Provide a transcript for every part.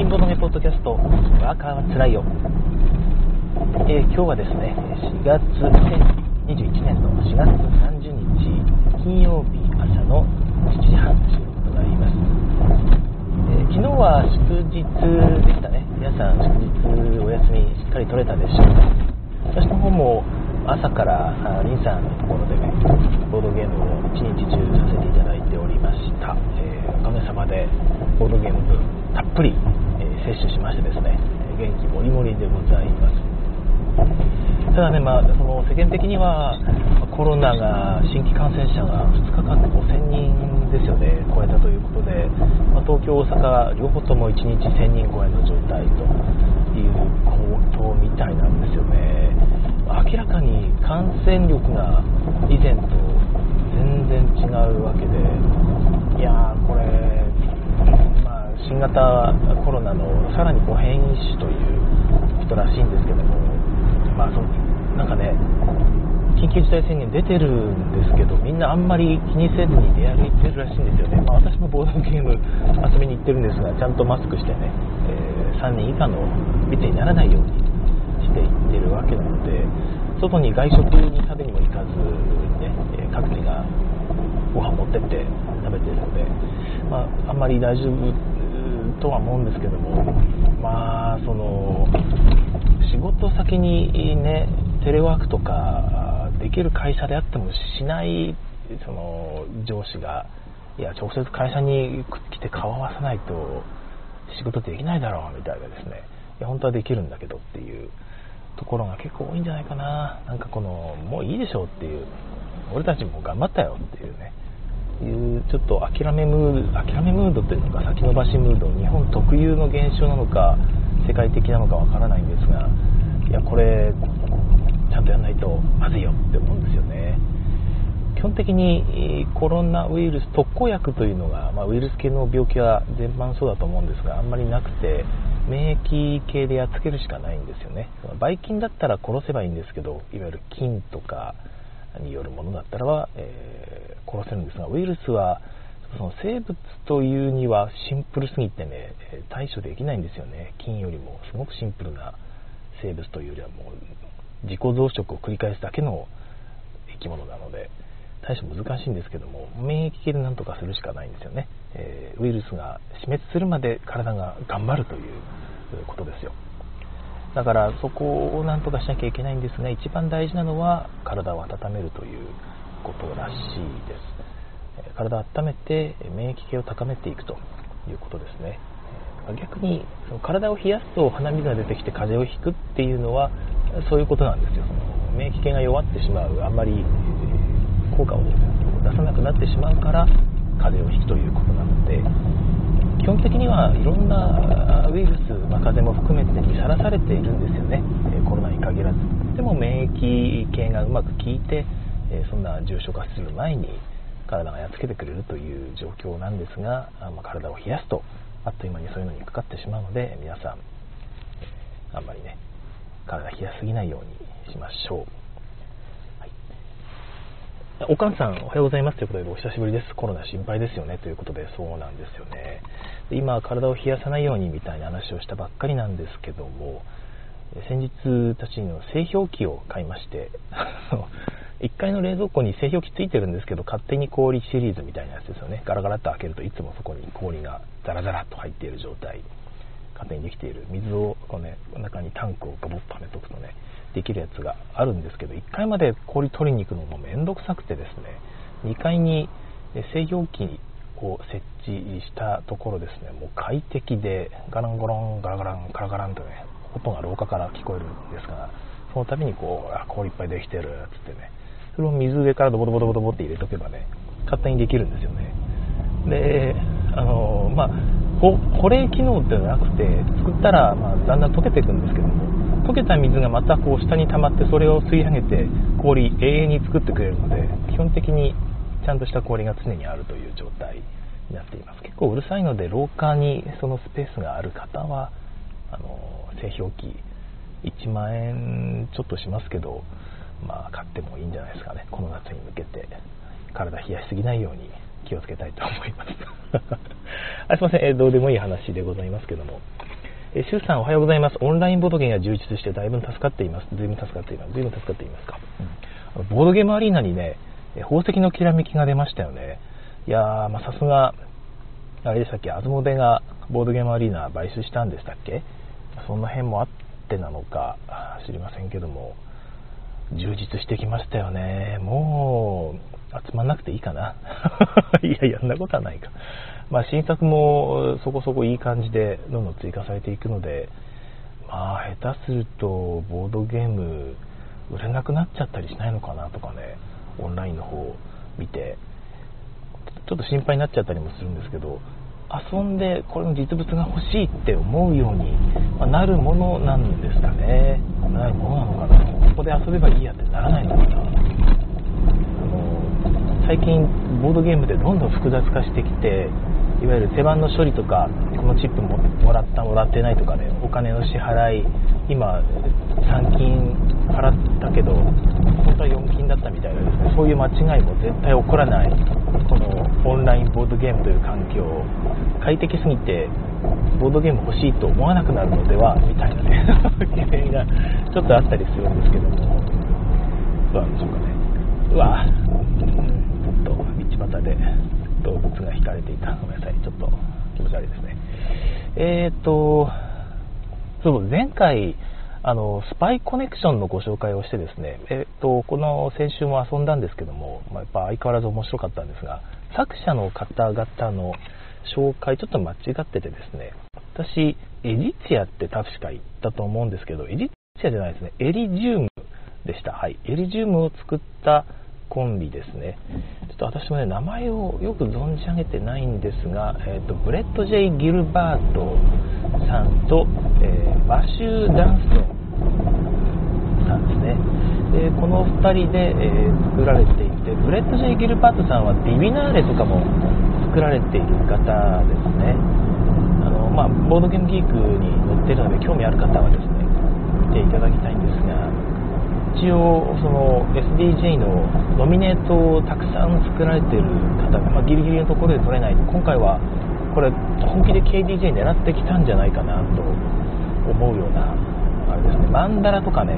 金ボドメポッドキャスト、ワーカーはつらいよ。えー、今日はですね、4月、2021年の4月30日、金曜日朝の7時半収録となります。えー、昨日は祝日でしたね。皆さん祝日お休みしっかり取れたでしょうか。私の方も朝からリンさんのところでね、ボードゲームを一日中させていただいておりました。えー、おかげさまでボードゲームたっぷり、えー、摂取しましてですね、元気もりもりでございます。ただね、まあ、その世間的にはコロナが新規感染者が2日間で5000人ですよね、超えたということで、まあ、東京、大阪両方とも1日1000人超えの状態ということみたいなんですよね。明らかに感染力が以前と全然違うわけで、いやー、これ、まあ、新型コロナのさらにこう変異種という人らしいんですけども、まあ、そなんかね、緊急事態宣言出てるんですけど、みんなあんまり気にせずに出歩いてるらしいんですよね。まあ、私もボードゲーム遊びに行ってるんですが、ちゃんとマスクしてね、えー、3人以下の密にならないようにしていってるわけなので、外に外食に食べにも行かずにね、各自がご飯持ってって食べてるので、まあ、あんまり大丈夫とは思うんですけども、まあ、その、仕事先にね、テレワークとかできる会社であってもしないその上司が、いや、直接会社に来て顔合わさないと仕事できないだろうみたいなですね、いや、本当はできるんだけどっていうところが結構多いんじゃないかな。なんかこの、もういいでしょうっていう、俺たちも頑張ったよっていうね、いうちょっと諦めムード、諦めムードというのか先延ばしムード、日本特有の現象なのか、世界的なのかわからないんですが、いや、これ、ちゃんとやらないとまずいよって思うんですよね。基本的にコロナウイルス特効薬というのが、まあ、ウイルス系の病気は全般そうだと思うんですが、あんまりなくて、免疫系でやっつけるしかないんですよね。ばい菌だったら殺せばいいんですけど、いわゆる菌とかによるものだったらは、えー、殺せるんですが、ウイルスはその生物というにはシンプルすぎてね、対処できないんですよね。菌よりもすごくシンプルな生物というよりはもう自己増殖を繰り返すだけの生き物なので、対処難しいんですけども、免疫系でなんとかするしかないんですよね。えー、ウイルスが死滅するまで体が頑張るということですよ。だからそこをなんとかしなきゃいけないんですが、一番大事なのは体を温めるということらしいです。体を温めて免疫系を高めていくということですね。逆にその体を冷やすと鼻水が出てきて風邪をひくっていうのはそういうことなんですよ。免疫系が弱ってしまう、あんまり効果を出さなくなってしまうから風邪をひくということなので基本的にはいろんなウイルス、まあ、風邪も含めてにさらされているんですよね、えコロナに限らず。でも免疫系がうまく効いて、えそんな重症化する前に体がやっつけてくれるという状況なんですが、まあ、体を冷やすとあっという間にそういうのにかかってしまうので皆さんあんまりね体冷やすぎないようにしましょう。おかんさん、おはようございますということで、お久しぶりです。コロナ心配ですよねということで、そうなんですよね。今、体を冷やさないようにみたいな話をしたばっかりなんですけども、先日たちの製氷機を買いまして、1階の冷蔵庫に製氷機ついてるんですけど、勝手に氷シリーズみたいなやつですよね。ガラガラっと開けるといつもそこに氷がザラザラっと入っている状態。勝手にできている水をこう、ね、中にタンクをガボッとはめとくとねできるやつがあるんですけど1階まで氷取りに行くのもめんどくさくてですね2階に制氷機を設置したところですねもう快適でガランゴロンガラガランガラガランとね音が廊下から聞こえるんですがその度にこうあ氷いっぱいできてるっつってねそれを水上からドボドボドボドボって入れとけばね勝手にできるんですよね。であのまあ保冷機能っていうのはなくて作ったら、まあ、だんだん溶けていくんですけども溶けた水がまたこう下に溜まってそれを吸い上げて氷永遠に作ってくれるので基本的にちゃんとした氷が常にあるという状態になっています。結構うるさいので廊下にそのスペースがある方はあの製氷機1万円ちょっとしますけどまあ買ってもいいんじゃないですかね。この夏に向けて体冷やしすぎないように気をつけたいと思います。あすいません、えどうでもいい話でございますけども、えー、シュウさんおはようございます。オンラインボードゲームが充実してだいぶ助かっています。随分助かっています。随分助かっていますか？うん、ボードゲームアリーナにね、宝石のきらめきが出ましたよね。いやー、まあ、さすが、あれでしたっけ、アズモデがボードゲームアリーナ買収したんでしたっけ？その辺もあってなのか知りませんけども、充実してきましたよね。もう、集まんなくていいかな。いや、やんなことはないか。まあ、新作もそこそこいい感じでどんどん追加されていくので、まあ、下手すると、ボードゲーム、売れなくなっちゃったりしないのかなとかね、オンラインの方を見て、ちょっと心配になっちゃったりもするんですけど、遊んでこれの実物が欲しいって思うように、なるものなんですかね。ないものなのかな。ここで遊べばいいやってならないのかな。最近ボードゲームでどんどん複雑化してきていわゆる手番の処理とかこのチップももらったもらってないとかねお金の支払い今3金払ったけど本当は4金だったみたいなそういう間違いも絶対起こらないこのオンラインボードゲームという環境快適すぎてボードゲーム欲しいと思わなくなるのではみたいなね 懸念がちょっとあったりするんですけども。どうなんでしょうかね。うわちょっと道端で。動物が引かれていた。ごめんなさい。ちょっと気持ち悪いですね。えっ、ー、とそう前回あのスパイコネクションのご紹介をしてですね、えっと、この先週も遊んだんですけども、まあ、やっぱ相変わらず面白かったんですが作者の方々の紹介ちょっと間違っててですね私エジツィアって確か言ったと思うんですけどエジツィアじゃないですね。エリジウムでした。はい。エリジウムを作ったコンビですね。ちょっと私もね名前をよく存じ上げてないんですが、えーと、ブレッド・ジェイ・ギルバートさんと、えー、マシュー・ダンストンさんですね。でこの2人で、えー、作られていてブレッド・ジェイ・ギルバートさんはディビナーレとかも作られている方ですね。あの、まあ、ボードゲームギークに載っているので興味ある方はですね見ていただきたいんですが一応その SDJ のノミネートをたくさん作られている方が、まあ、ギリギリのところで取れないと今回はこれ本気で KDJ 狙ってきたんじゃないかなと思うようなあれですね。マンダラとかね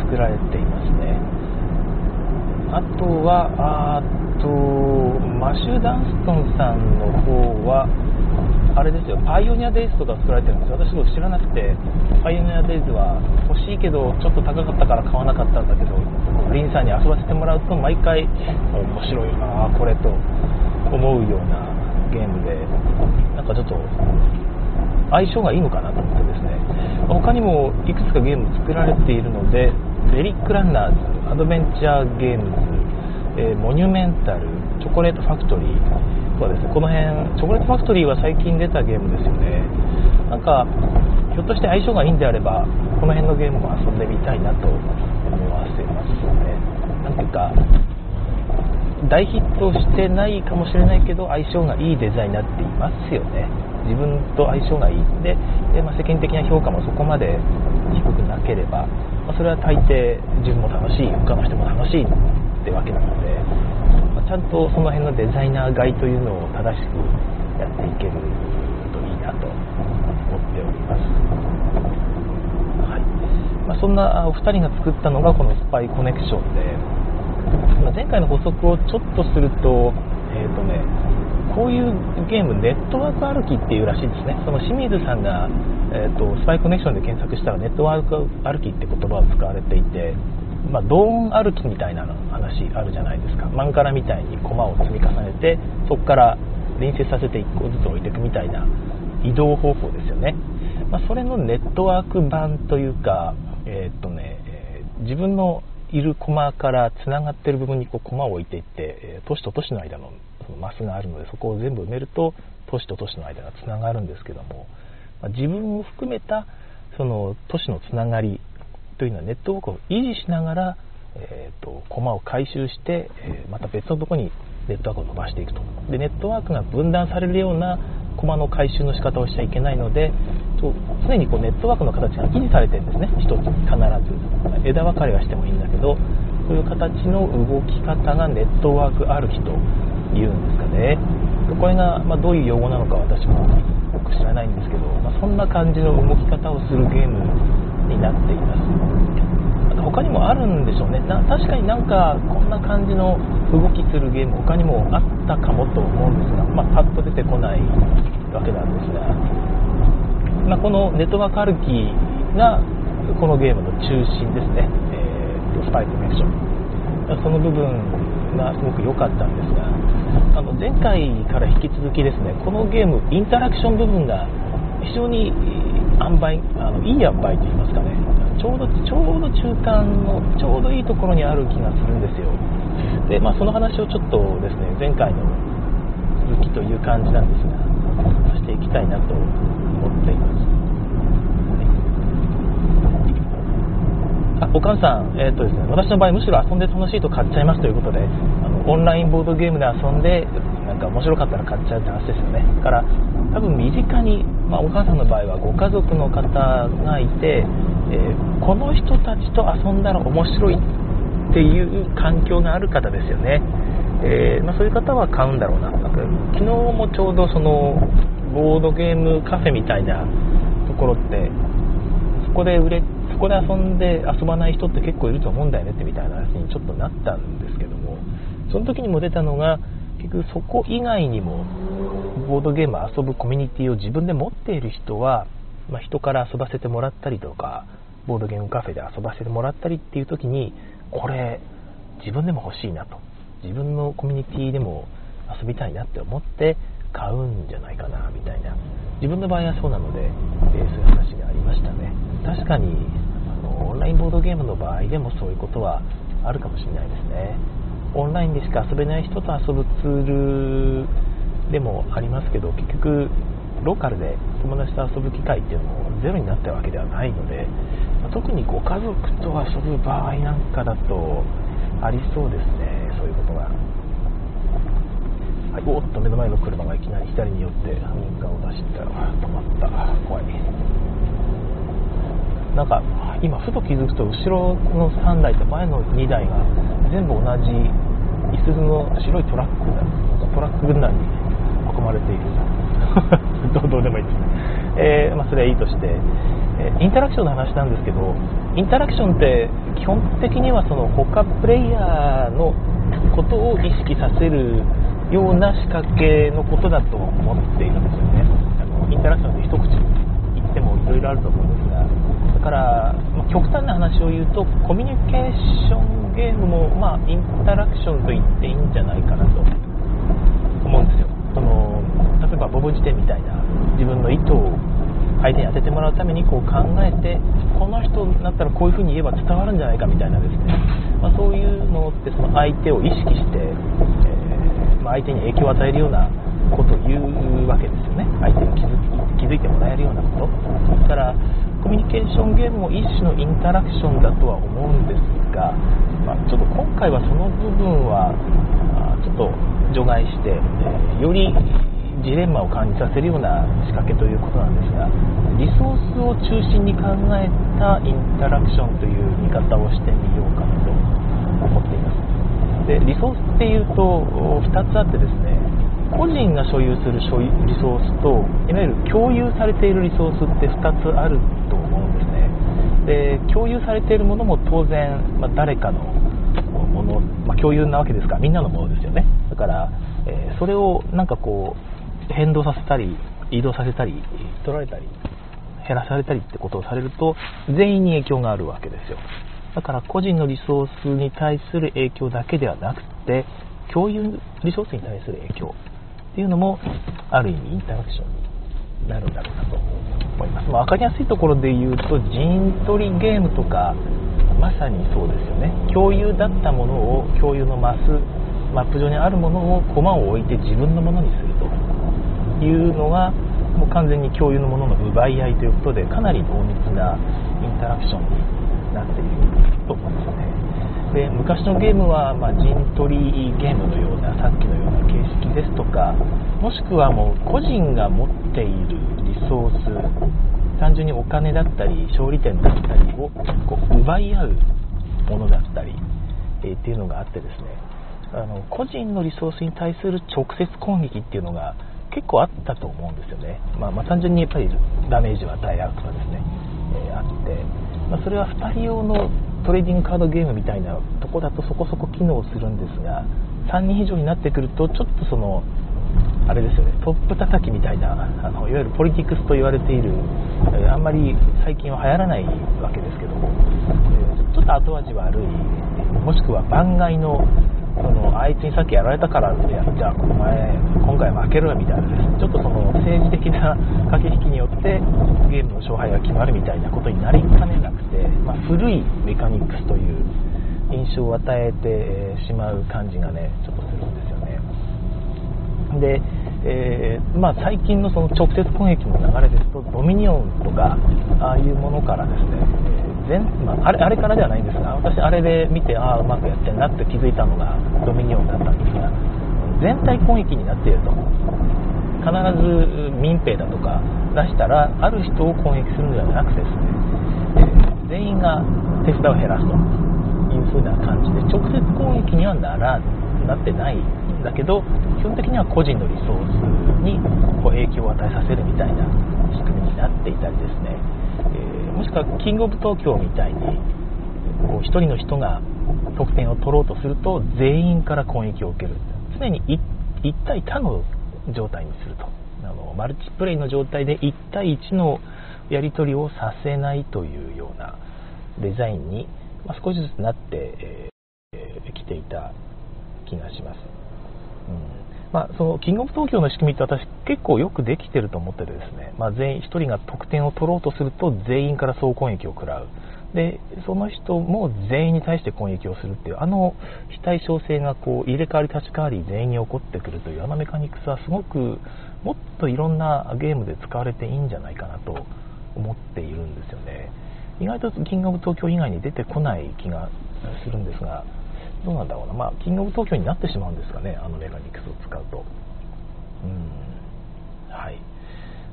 作られていますね。あとはあとマシュ・ダンストンさんの方はあれですよ、パイオニアデイズとか作られてるんですよ。私も知らなくて、パイオニアデイズは欲しいけど、ちょっと高かったから買わなかったんだけど、リンさんに遊ばせてもらうと、毎回、面白いなこれと思うようなゲームで、なんかちょっと、相性がいいのかなと思ってですね、他にもいくつかゲーム作られているので、レリックランナーズ、アドベンチャーゲームズ、えー、モニュメンタル、チョコレートファクトリー、そうですね。この辺チョコレートファクトリーは最近出たゲームですよね。なんかひょっとして相性がいいんであればこの辺のゲームも遊んでみたいなと思わせますね。なんていうか大ヒットしてないかもしれないけど相性がいいデザインになっていますよね。自分と相性がいいでで、まあ、世間的な評価もそこまで低くなければ、まあ、それは大抵自分も楽しい他の人も楽しいってわけなのでゃんとその辺のデザイナー買いというのを正しくやっていけるといいなと思っております、はい。まあ、そんなお二人が作ったのがこのスパイコネクションで前回の補足をちょっとするとえっ、ー、とねこういうゲームネットワーク歩きっていうらしいですね。その清水さんが、えーと、とスパイコネクションで検索したらネットワーク歩きって言葉を使われていてまあ、ドーン歩きみたいな話あるじゃないですか。マンカラみたいに駒を積み重ねてそこから隣接させて1個ずつ置いていくみたいな移動方法ですよね、まあ、それのネットワーク版というか、えー、っとね、自分のいる駒からつながってる部分にこう駒を置いていって、え、都市と都市の間のそのマスがあるのでそこを全部埋めると都市と都市の間がつながるんですけども、まあ、自分を含めたその都市のつながりというのはネットワークを維持しながら、えーと、コマを回収して、えー、また別のところにネットワークを伸ばしていくと。でネットワークが分断されるようなコマの回収の仕方をしちゃいけないので常にこうネットワークの形が維持されてるんですね。1つ必ず。枝分かれはしてもいいんだけどそういう形の動き方がネットワーク歩きというんですかね。これが、まあ、どういう用語なのか私もよく知らないんですけど、まあ、そんな感じの動き方をするゲームになっています他にもあるんでしょうね。な確かになんかこんな感じの動きするゲーム他にもあったかもと思うんですが、まあ、パッと出てこないわけなんですが、まあ、このネットワーク歩きがこのゲームの中心ですね、えー、スパイコネクション。その部分がすごく良かったんですが。あの前回から引き続きですねこのゲームインタラクション部分が非常に塩梅あのいい塩梅といいますかね。ちょうどちょうど中間のちょうどいいところにある気がするんですよ。で、まあ、その話をちょっとですね前回の続きという感じなんですがしていきたいなと思っています。あお母さん、えーとですね、私の場合むしろ遊んで楽しいと買っちゃいますということであのオンラインボードゲームで遊んでなんか面白かったら買っちゃうって話ですよね。から多分身近に、まあ、お母さんの場合はご家族の方がいて、えー、この人たちと遊んだら面白いっていう環境がある方ですよね、えー、まあ、そういう方は買うんだろうな昨日もちょうどそのボードゲームカフェみたいなところってそこで売れそこで遊んで遊ばない人って結構いると思うんだよねってみたいな話にちょっとなったんですけども。その時にも出たのが結局そこ以外にもボードゲーム遊ぶコミュニティを自分で持っている人は、まあ、人から遊ばせてもらったりとかボードゲームカフェで遊ばせてもらったりっていう時にこれ自分でも欲しいなと。自分のコミュニティでも遊びたいなって思って買うんじゃないかなみたいな。自分の場合はそうなので、え、そういう話がありましたね。確かにあのオンラインボードゲームの場合でもそういうことはあるかもしれないですね。オンラインでしか遊べない人と遊ぶツールでもありますけど結局ローカルで友達と遊ぶ機会っていうのもゼロになったわけではないので特にご家族と遊ぶ場合なんかだとありそうですね。そういうことが。はい、おっと目の前の車がいきなり左に寄ってウインカーを出して止まった。怖い。なんか今ふと気づくと後ろの3台と前の2台が全部同じいすゞの白いトラックなんかトラック軍団にまれている どうでもいいです、えー、まあ、それはいいとして、えインタラクションの話なんですけどインタラクションって基本的にはその他プレイヤーのことを意識させるような仕掛けのことだと思っているんですよね。あのインタラクションで一口言ってもいろいろあると思うんですがだから、まあ、極端な話を言うとコミュニケーションゲームも、まあ、インタラクションと言っていいんじゃないかなと思うんですよ。その例えばボブ辞典みたいな自分の意図を相手に当ててもらうためにこう考えてこの人だったらこういう風に言えば伝わるんじゃないかみたいなですね、まあ、そういうのってその相手を意識してえ、ま相手に影響を与えるようなことを言うわけですよね。相手に気づいてもらえるようなこと。だからコミュニケーションゲームも一種のインタラクションだとは思うんですが、まあ、ちょっと今回はその部分はちょっと除外して、えよりジレンマを感じさせるような仕掛けということなんですがリソースを中心に考えたインタラクションという見方をしてみようかなと思っています。でリソースっていうと2つあってですね個人が所有する所有リソースといわゆる共有されているリソースって2つあると思うんですね。で共有されているものも当然、まあ、誰かのもの、まあ、共有なわけですからみんなのものですよね。だから、えー、それをなんかこう変動させたり移動させたり取られたり減らされたりってことをされると全員に影響があるわけですよ。だから個人のリソースに対する影響だけではなくて共有リソースに対する影響。っていうのもある意味インタラクションになるんだろうなと思います、まあ、分かりやすいところで言うと陣取りゲームとかまさにそうですよね。共有だったものを共有のマスマップ上にあるものを駒を置いて自分のものにする。いうのがもう完全に共有のものの奪い合いということでかなり濃密なインタラクションになっていると思うんですね。で昔のゲームは、まあ、陣取りゲームのようなさっきのような形式ですとかもしくはもう個人が持っているリソース単純にお金だったり勝利点だったりをこう奪い合うものだったり、えー、っていうのがあってですねあの個人のリソースに対する直接攻撃っていうのが結構あったと思うんですよね、まあ、まあ単純にやっぱりダメージを与え合うとかですね、えー、あって、まあ、それは2人用のトレーディングカードゲームみたいなとこだとそこそこ機能するんですが3人以上になってくるとちょっとそのあれですよね。トップ叩きみたいなあのいわゆるポリティクスと言われているあんまり最近は流行らないわけですけどもちょっと後味悪いもしくは番外のそのあいつにさっきやられたからってやじゃあお前今回負けろよみたいなね。ちょっとその政治的な駆け引きによってゲームの勝敗が決まるみたいなことになりかねなくて、まあ、古いメカニクスという印象を与えてしまう感じがねちょっとするんですよね。で、えー、まあ、最近のその直接攻撃の流れですとドミニオンとかああいうものからですね全、まあ、あれあれからではないんですが私あれで見てああうまくやってんなって気づいたのがドミニオンだったんですが全体攻撃になっていると。必ず民兵だとか出したらある人を攻撃するのではなくてですね、全員が手札を減らすと。いう風な感じで直接攻撃にはならなってないんだけど基本的には個人のリソースにこう影響を与えさせるみたいな仕組みになっていたりですね、え、もしくはキングオブ東京みたいにこう1人の人が得点を取ろうとすると全員から攻撃を受ける常に 1, 対他の状態にするとあのマルチプレイの状態で1対1のやり取りをさせないというようなデザインに、まあ、少しずつなってき、えー、ていた気がします。まあ、そのキングオブ東京の仕組みって私結構よくできてると思っててですね、まあ、全員1人が得点を取ろうとすると全員から総攻撃を食らう。でその人も全員に対して攻撃をするっていうあの非対称性がこう入れ替わり立ち替わり全員に起こってくるというあのメカニクスはすごくもっといろんなゲームで使われていいんじゃないかなと思っているんですよね。意外とキングオブ東京以外に出てこない気がするんですがどうなんだろうな、まあ、キングオブ東京になってしまうんですかね、あのメカニクスを使うと。うん。はい。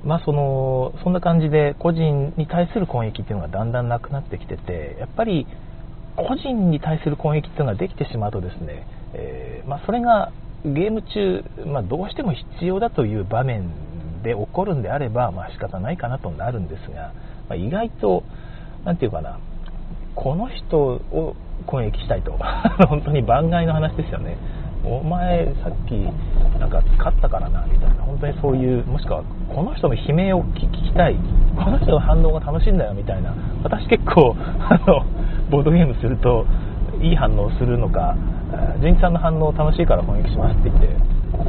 まあ、その、そんな感じで、個人に対する攻撃っていうのがだんだんなくなってきてて、やっぱり、個人に対する攻撃っていうのができてしまうとですね、えー、まあ、それがゲーム中、まあ、どうしても必要だという場面で起こるんであれば、まあ、仕方ないかなとなるんですが、まあ、意外と、なんていうかな、この人を攻撃したいと。本当に番外の話ですよね。お前さっきなんか勝ったからなみたいな。本当にそういうもしくはこの人の悲鳴を聞きたい。この人の反応が楽しいんだよみたいな。私結構 あのボードゲームするといい反応するのか純一さんの反応楽しいから攻撃しますって言って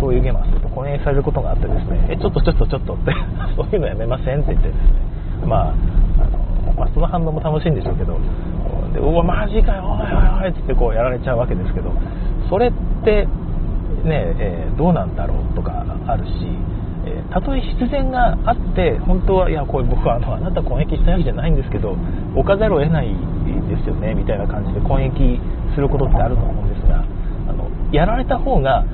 そういうゲームはすると攻撃されることがあってですねえちょっとちょっとちょっとって そういうのやめませんって言ってですね。まあ、まあ、その反応も楽しいんでしょうけどでうわマジかよおいおいおいってこうやられちゃうわけですけどそれってね、えー、どうなんだろうとかあるし、えー、たとえ必然があって本当はいやこれ僕はあのあなた攻撃したわけじゃないんですけど置かざるを得ないですよねみたいな感じで攻撃することってあると思うんですがあのやられた方が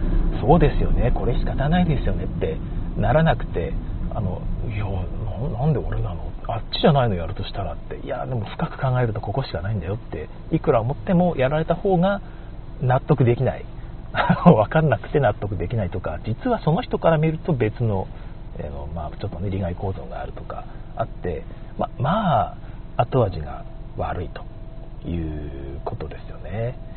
そうですよねこれ仕方ないですよねってならなくてあのいやなんで俺なのあっちじゃないのやるとしたらっていやでも深く考えるとここしかないんだよっていくら思ってもやられた方が納得できない 分かんなくて納得できないとか実はその人から見ると別の、えー、まあ、ちょっとね利害構造があるとかあってままあ後味が悪いということですよね。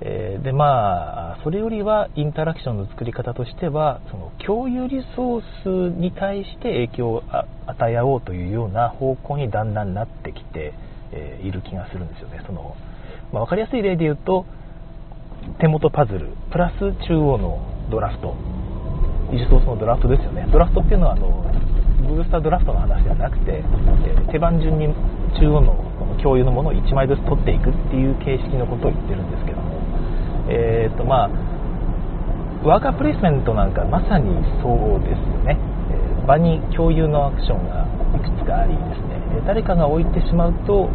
えでまあそれよりはインタラクションの作り方としてはその共有リソースに対して影響を与え合おうというような方向にだんだんなってきて、えいる気がするんですよね。その、まあ、分かりやすい例で言うと手元パズルプラス中央のドラフト。イソースのドラフトですよね。ドラフトっていうのはあのブースタードラフトの話ではなくて、え手番順に中央の共有のものを1枚ずつ取っていくっていう形式のことを言ってるんですけどえーとまあ、ワーカープレイスメントなんかまさにそうですね、え、場に共有のアクションがいくつかありですね。誰かが置いてしまうと、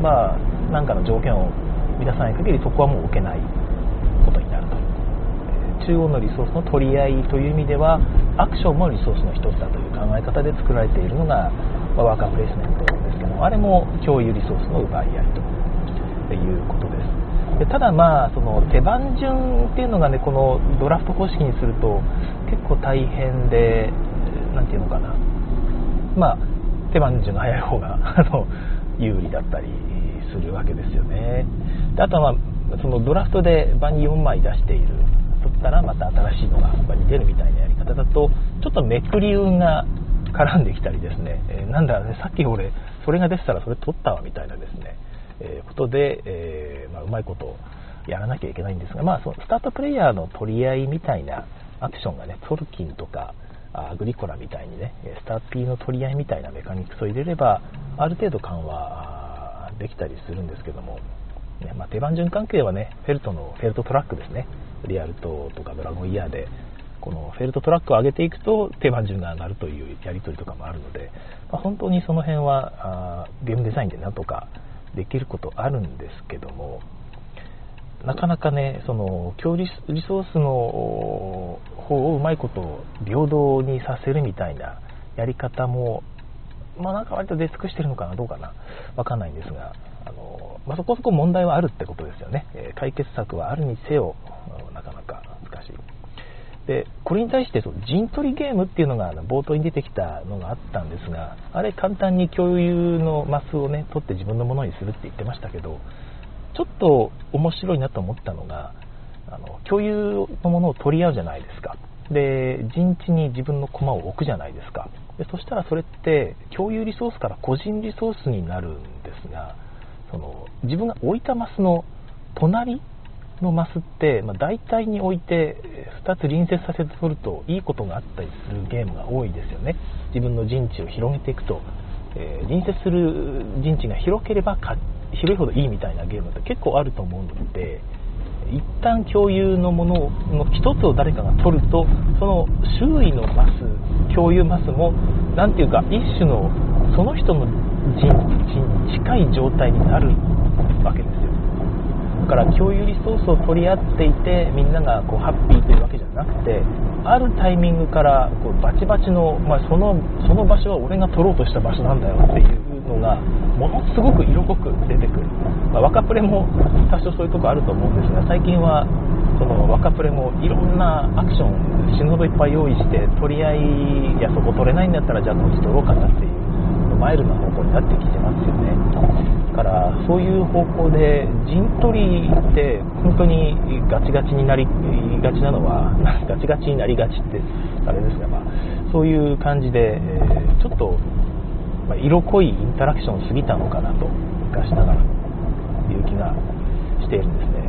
まあ、何かの条件を満たさない限りそこはもう置けないことになると中央のリソースの取り合いという意味ではアクションもリソースの一つだという考え方で作られているのが、まワーカープレイスメントですけどもあれも共有リソースの奪い合いということです。でただまあその手番順っていうのがねこのドラフト方式にすると結構大変で何て言うのかな。まあ手番順が早い方が あの有利だったりするわけですよね。であとは、そのドラフトで場に4枚出している。取ったらまた新しいのが場に出るみたいなやり方だとちょっとめくり運が絡んできたりですね、えー、なんだろうねさっき俺それが出てたらそれ取ったわみたいなですね、え、ことで、え、ま、うまいことやらなきゃいけないんですが、まあ、そのスタートプレイヤーの取り合いみたいなアクションがねトルキンとかアグリコラみたいにねスターピーの取り合いみたいなメカニクスを入れればある程度緩和できたりするんですけども、ねまあ、手番順関係はねフェルトのフェルトトラックですね。リアルトとかドラゴンイヤーでこのフェルトトラックを上げていくと手番順が上がるというやり取りとかもあるので、まあ、本当にその辺はあゲームデザインでなんとかできることあるんですけどもなかなかねその強リソースの方をうまいこと平等にさせるみたいなやり方もまあなんか割と出尽くしてるのかなどうかなわかんないんですがあの、まあ、そこそこ問題はあるってことですよね、え解決策はあるにせよなかなか難しい。でこれに対して陣取りゲームっていうのが冒頭に出てきたのがあったんですがあれ簡単に共有のマスをね取って自分のものにするって言ってましたけどちょっと面白いなと思ったのがあの共有のものを取り合うじゃないですか。で陣地に自分の駒を置くじゃないですか。でそしたらそれって共有リソースから個人リソースになるんですがその自分が置いたマスの隣のマスって、まあ、大体に置いて2つ隣接させて取るといいことがあったりするゲームが多いですよね。自分の陣地を広げていくと、えー、隣接する陣地が広ければ広いほどいいみたいなゲームって結構あると思うので一旦共有のものの1つを誰かが取るとその周囲のマス共有マスも何ていうか一種のその人の陣地に近い状態になるわけですよ。だから共有リソースを取り合っていてみんながこうハッピーというわけじゃなくてあるタイミングからこうバチバチの、まあ、そのその場所は俺が取ろうとした場所なんだよっていうのがものすごく色濃く出てくる、まあ、若プレも多少そういうとこあると思うんですが最近はその若プレもいろんなアクション死ぬほどいっぱい用意して取り合いいやそこ取れないんだったらじゃあこっち取ろうかなっていうマイルな方向になってきてますよね。からそういう方向で陣取りって本当にガチガチになりがちなのは ガチガチになりがちってあれですが、まあ、そういう感じで、えー、ちょっとまあ、色濃いインタラクションを過ぎたのかなと昔ながらという気がしているんですね、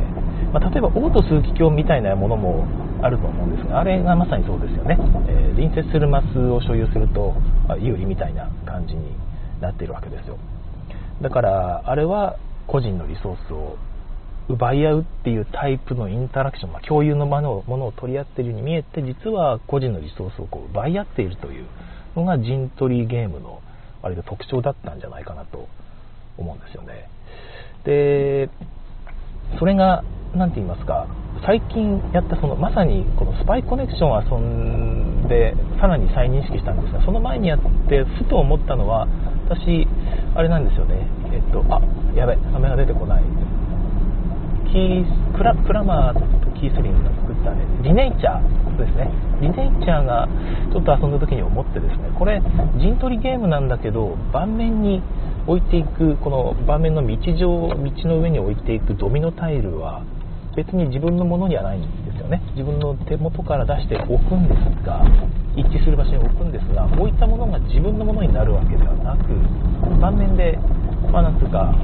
まあ、例えばオート数奇鏡みたいなものもあると思うんですがあれがまさにそうですよね、えー、隣接するマスを所有すると、まあ、有利みたいな感じになっているわけですよ。だからあれは個人のリソースを奪い合うっていうタイプのインタラクション、まあ、共有のものを取り合っているように見えて実は個人のリソースをこう奪い合っているというのが陣取りゲームの割と特徴だったんじゃないかなと思うんですよね。で、それが、何て言いますか、最近やったそのまさにこのスパイコネクションを遊んでさらに再認識したんですがその前にやってふと思ったのは私あれなんですよね。えっとあやべサメが出てこない。キークラクラマーとキースリングが作ったねリネイチャーですね。リネイチャーがちょっと遊んだ時に思ってですねこれ陣取りゲームなんだけど盤面に置いていくこの盤面の道上道の上に置いていくドミノタイルは別に自分のものにはないんですよね。自分の手元から出しておくんですが一致する場所に置くんですが置いったものが自分のものになるわけではなく盤面でまあなんつうか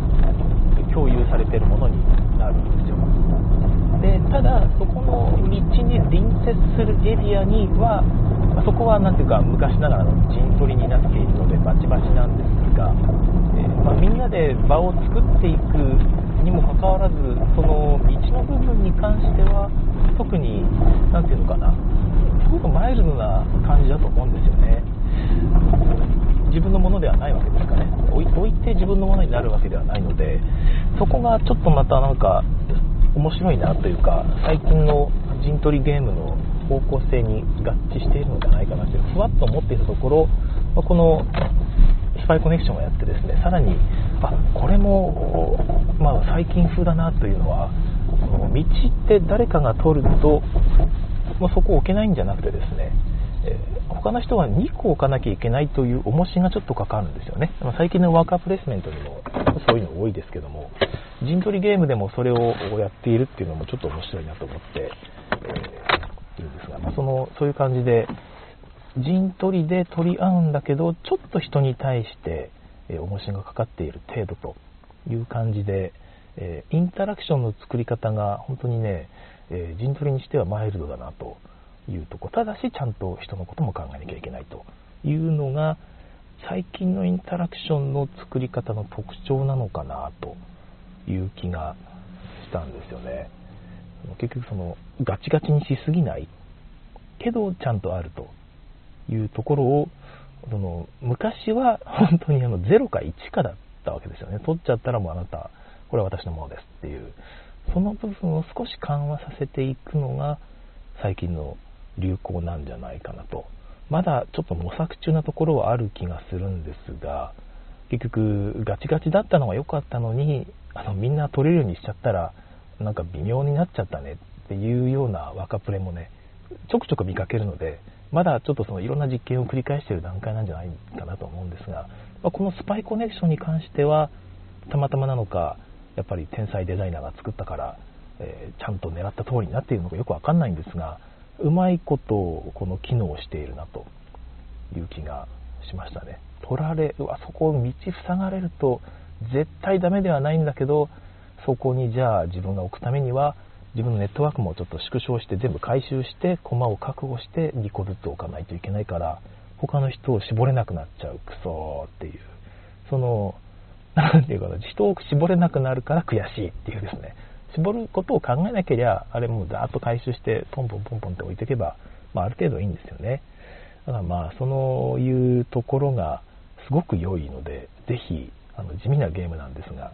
共有されているものになるんですよ。でただそこの道に隣接するエリアにはそこは何ていうか昔ながらの陣取りになっているのでバチバチなんですが、え、まあ、みんなで場を作っていくにもかかわらずその道の部分に関しては特に何ていうのかなごくマイルドな感じだと思うんですよね。自分のものではないわけですかね。置いて自分のものになるわけではないのでそこがちょっとまたなんか面白いなというか最近の陣取りゲームの方向性に合致しているのではないかなというふわっと思っていたところこのスパイコネクションをやってですねさらにあこれも、まあ、最近風だなというのは道って誰かが取るともそこを置けないんじゃなくてですね、えー、他の人は2個置かなきゃいけないという重しがちょっとかかるんですよね。ま、最近のワーカープレイスメントにもそういうの多いですけども、陣取りゲームでもそれをやっているっていうのもちょっと面白いなと思って、えー、いるんですが、まあ、そのそういう感じで、陣取りで取り合うんだけど、ちょっと人に対して、え、重しがかかっている程度という感じで、えー、インタラクションの作り方が本当にね、えー、陣取りにしてはマイルドだなというとこ。ただしちゃんと人のことも考えなきゃいけないというのが最近のインタラクションの作り方の特徴なのかなという気がしたんですよね。結局そのガチガチにしすぎないけどちゃんとあるというところをその昔は本当にあの0か1かだったわけですよね。取っちゃったらもうあなたこれは私のものですっていうその部分を少し緩和させていくのが最近の流行なんじゃないかなと。まだちょっと模索中なところはある気がするんですが結局ガチガチだったのが良かったのにあのみんな取れるようにしちゃったらなんか微妙になっちゃったねっていうような若プレもねちょくちょく見かけるのでまだちょっとそのいろんな実験を繰り返している段階なんじゃないかなと思うんですが、まあ、このスパイコネクションに関してはたまたまなのかやっぱり天才デザイナーが作ったから、えー、ちゃんと狙った通りになっているのかよくわかんないんですがうまいことこの機能をしているなという気がしましたね。取られあそこを道塞がれると絶対ダメではないんだけどそこにじゃあ自分が置くためには自分のネットワークもちょっと縮小して全部回収して駒を確保して2個ずつ置かないといけないから他の人を絞れなくなっちゃう。クソっていう。その何ていうかな人を絞れなくなるから悔しいっていうですね。絞ることを考えなければあれもうざーっと回収してポンポンポンポンって置いておけば、まあ、ある程度いいんですよね。だからまあそういうところがすごく良いのでぜひあの地味なゲームなんですが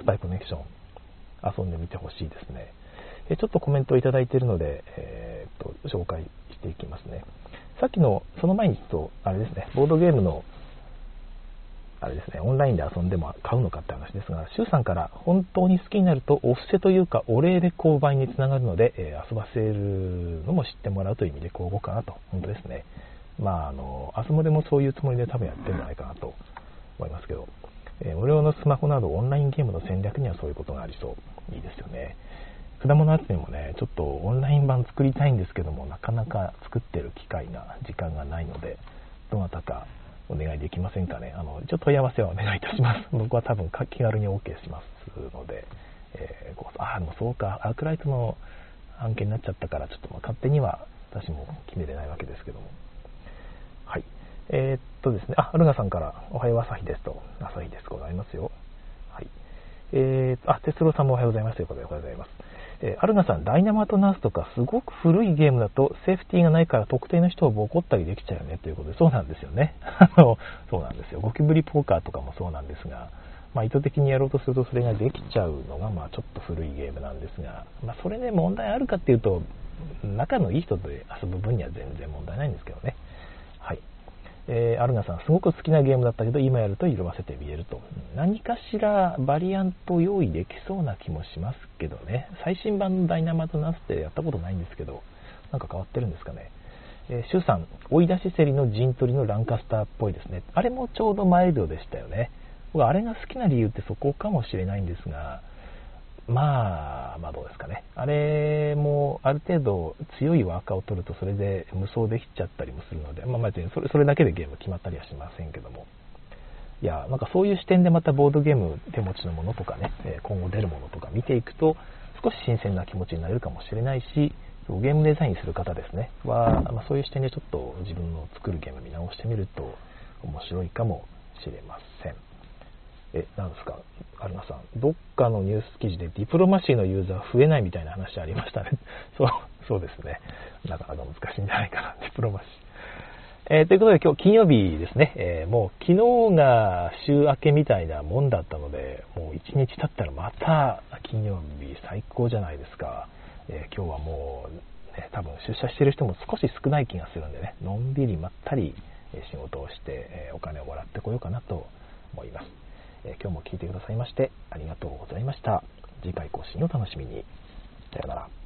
スパイコネクション遊んでみてほしいですね。ちょっとコメントをいただいているので、えー、っと紹介していきますね。さっきのその前にちょっとあれですねボードゲームのあれですね、オンラインで遊んでも買うのかって話ですが、周さんから本当に好きになるとお布施というかお礼で購買につながるので、えー、遊ばせるのも知ってもらうという意味で交互かなと、本当ですね。まあ、あの、アスモでもそういうつもりで多分やってるんじゃないかなと思いますけど、えー、無料のスマホなどオンラインゲームの戦略にはそういうことがありそう。いいですよね。果物集めもね、ちょっとオンライン版作りたいんですけども、なかなか作ってる機会が、時間がないので、どなたかお願いできませんかね。あの、一応問い合わせはお願いいたします。僕は多分気軽に OK しますので、えー、あ、でもそうか、アークライトの案件になっちゃったから、ちょっと勝手には私も決めれないわけですけども。はい。えー、っとですね、あ、ルガさんから、おはよう朝日ですと、朝日ですございますよ。はい。えー、あ、哲郎さんもおはようございますということでおはようございます。え、アルナさん、ダイナマートナースとかすごく古いゲームだとセーフティーがないから特定の人をボコったりできちゃうよねということで、そうなんですよね。あの、そうなんですよ。ゴキブリポーカーとかもそうなんですが、まあ、意図的にやろうとするとそれができちゃうのが、まあ、ちょっと古いゲームなんですが、まあ、それで問題あるかっていうと、仲のいい人で遊ぶ分には全然問題ないんですけどね。えー、アルナさん、すごく好きなゲームだったけど、今やると色あせて見えると。何かしらバリアント用意できそうな気もしますけどね。最新版のダイナマトナスってやったことないんですけど、なんか変わってるんですかね。えー、シュさん、追い出し競りの陣取りのランカスターっぽいですね。あれもちょうどマイルドでしたよね。僕、あれが好きな理由ってそこかもしれないんですが、まあ、まあどうですかね。あれもある程度強いワーカーを取るとそれで無双できちゃったりもするので、まあ、別にそれそれだけでゲーム決まったりはしませんけども。いや、なんかそういう視点でまたボードゲーム手持ちのものとかね、今後出るものとか見ていくと少し新鮮な気持ちになれるかもしれないし、ゲームデザインする方ですね、は、まあ、そういう視点でちょっと自分の作るゲーム見直してみると面白いかもしれません。え、なんですか、アルナさん。どっかのニュース記事でディプロマシーのユーザー増えないみたいな話ありましたね。そう、そうですね。なかなか難しいんじゃないかな、ディプロマシー。えー、ということで今日金曜日ですね、えー、もう昨日が週明けみたいなもんだったので、もう1日経ったらまた金曜日最高じゃないですか。えー、今日はもう、ね、多分出社してる人も少し少ない気がするんでね、のんびりまったり仕事をして、えお金をもらってこようかなと思います。え今日も聴いてくださいましてありがとうございました。次回更新を楽しみに。さようなら。